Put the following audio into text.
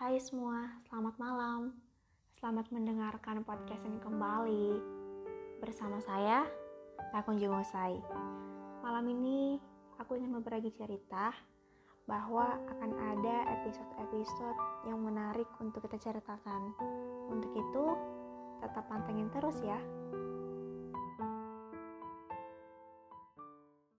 Hai semua, selamat malam. Selamat mendengarkan podcast ini kembali. Bersama saya, Takun Jengosai. Malam ini aku ingin berbagi cerita bahwa akan ada episode-episode yang menarik untuk kita ceritakan. Untuk itu, tetap pantengin terus ya.